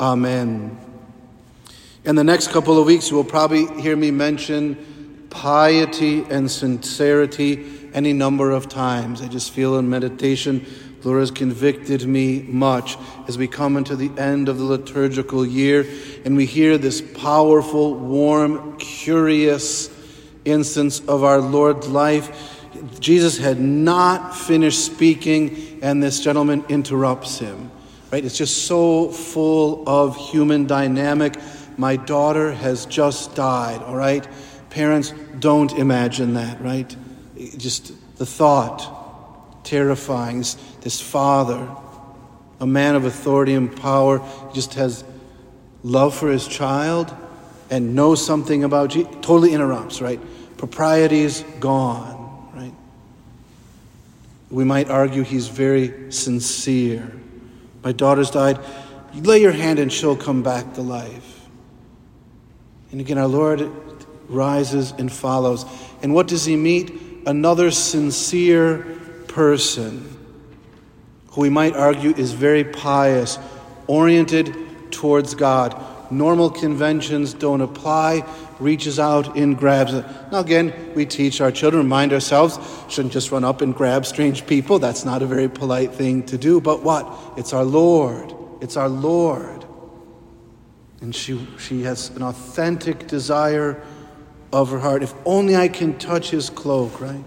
Amen. In the next couple of weeks, you will probably hear me mention piety and sincerity any number of times. I just feel in meditation, the Lord has convicted me much as we come into the end of the liturgical year and we hear this powerful, warm, curious instance of our Lord's life. Jesus had not finished speaking, and this gentleman interrupts him. Right? It's just so full of human dynamic my daughter has just died, all right? Parents, don't imagine that, right? Just the thought, terrifying. This, father, a man of authority and power, just has love for his child and knows something about Jesus, totally interrupts, right? Propriety is gone, right? We might argue he's very sincere. My daughter's died. You lay your hand and she'll come back to life. And again, our Lord rises and follows. And what does he meet? Another sincere person who we might argue is very pious, oriented towards God. Normal conventions don't apply, reaches out and grabs it. Now, again, we teach our children, remind ourselves, shouldn't just run up and grab strange people. That's not a very polite thing to do. But what? It's our Lord. It's our Lord. And she, she has an authentic desire of her heart. If only I can touch his cloak, right?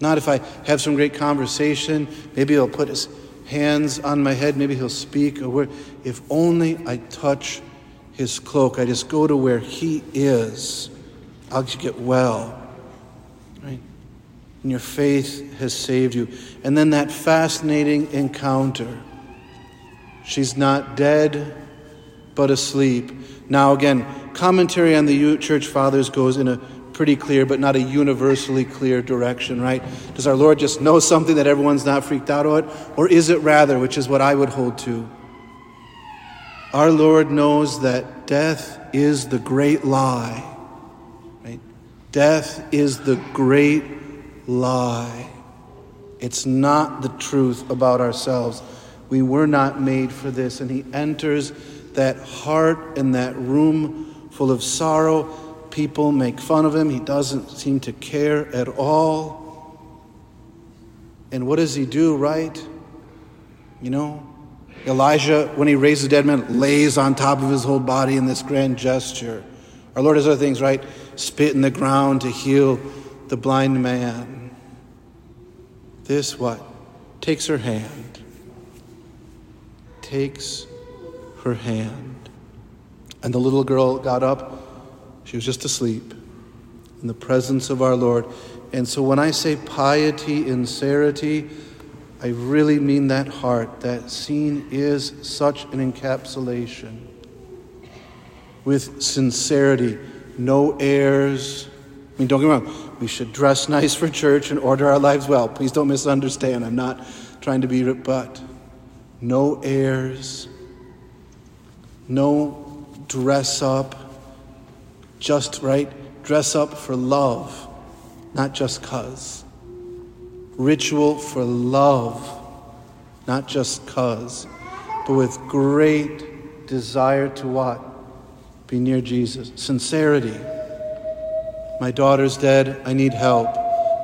Not if I have some great conversation, maybe he'll put his hands on my head, maybe he'll speak a word. If only I touch his cloak, I just go to where he is, I'll get well, right? And your faith has saved you. And then that fascinating encounter. She's not dead but asleep. Now, again, commentary on the church fathers goes in a pretty clear, but not a universally clear direction, right? Does our Lord just know something that everyone's not freaked out about? Or is it rather, which is what I would hold to? Our Lord knows that death is the great lie. Right? Death is the great lie. It's not the truth about ourselves. We were not made for this. And He enters that heart and that room full of sorrow. People make fun of him. He doesn't seem to care at all. And what does he do, right? You know, Elijah, when he raises a dead man, lays on top of his whole body in this grand gesture. Our Lord has other things, right? Spit in the ground to heal the blind man. This what? Takes her hand. Takes her hand. And the little girl got up. She was just asleep in the presence of our Lord. And so when I say piety sincerity, I really mean that heart. That scene is such an encapsulation. With sincerity, no airs. I mean, don't get me wrong, we should dress nice for church and order our lives well. Please don't misunderstand. I'm not trying to be, but no airs, no dress up, just right. Dress up for love, not just cuz. Ritual for love, not just cuz, but with great desire to what? Be near Jesus. Sincerity. My daughter's dead. I need help.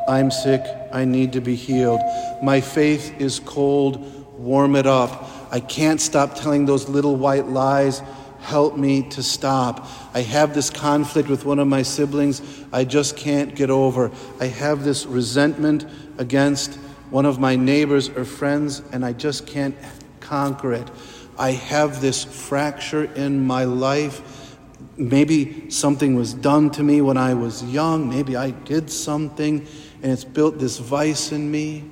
I'm sick. I need to be healed. My faith is cold. Warm it up. I can't stop telling those little white lies. Help me to stop. I have this conflict with one of my siblings I just can't get over. I have this resentment against one of my neighbors or friends, and I just can't conquer it. I have this fracture in my life. Maybe something was done to me when I was young. Maybe I did something, and it's built this vice in me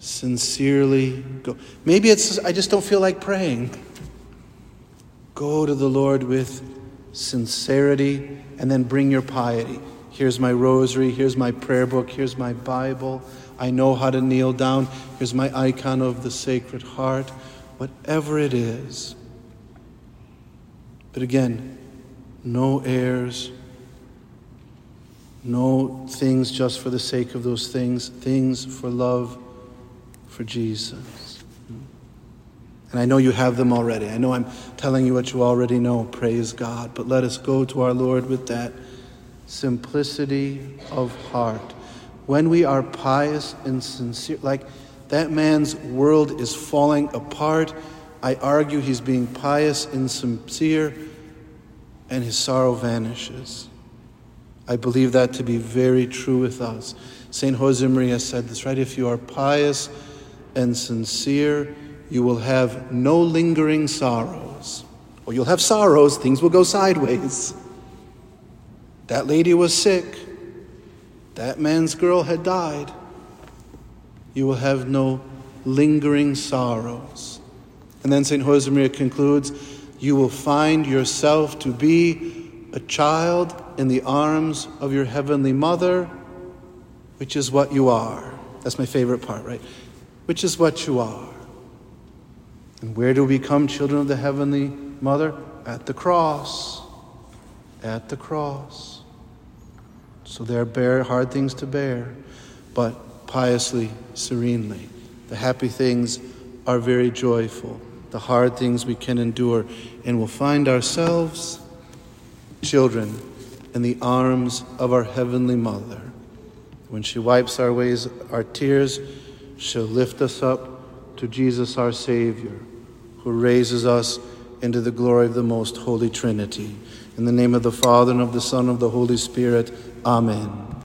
sincerely go. Maybe it's I just don't feel like praying. Go to the Lord with sincerity and then bring your piety. Here's my rosary, here's my prayer book, here's my Bible. I know how to kneel down. Here's my icon of the Sacred Heart. Whatever it is. But again, no airs, no things just for the sake of those things, things for love for Jesus. And I know you have them already. I know I'm telling you what you already know. Praise God. But let us go to our Lord with that simplicity of heart. When we are pious and sincere, like that man's world is falling apart. I argue he's being pious and sincere, and his sorrow vanishes. I believe that to be very true with us. St. Josemaria said this, right? If you are pious and sincere, you will have no lingering sorrows. Or you'll have sorrows, things will go sideways. That lady was sick. That man's girl had died. You will have no lingering sorrows. And then St. Josemaria concludes you will find yourself to be a child in the arms of your heavenly mother, which is what you are. That's my favorite part, right? Which is what you are. And where do we become children of the heavenly mother? At the cross. At the cross. So there are hard things to bear, but piously, serenely. The happy things are very joyful. The hard things we can endure, and we'll find ourselves children in the arms of our Heavenly Mother. When she wipes our ways, our tears, she'll lift us up to Jesus our Savior, who raises us into the glory of the most holy Trinity. In the name of the Father, and of the Son, and of the Holy Spirit, Amen.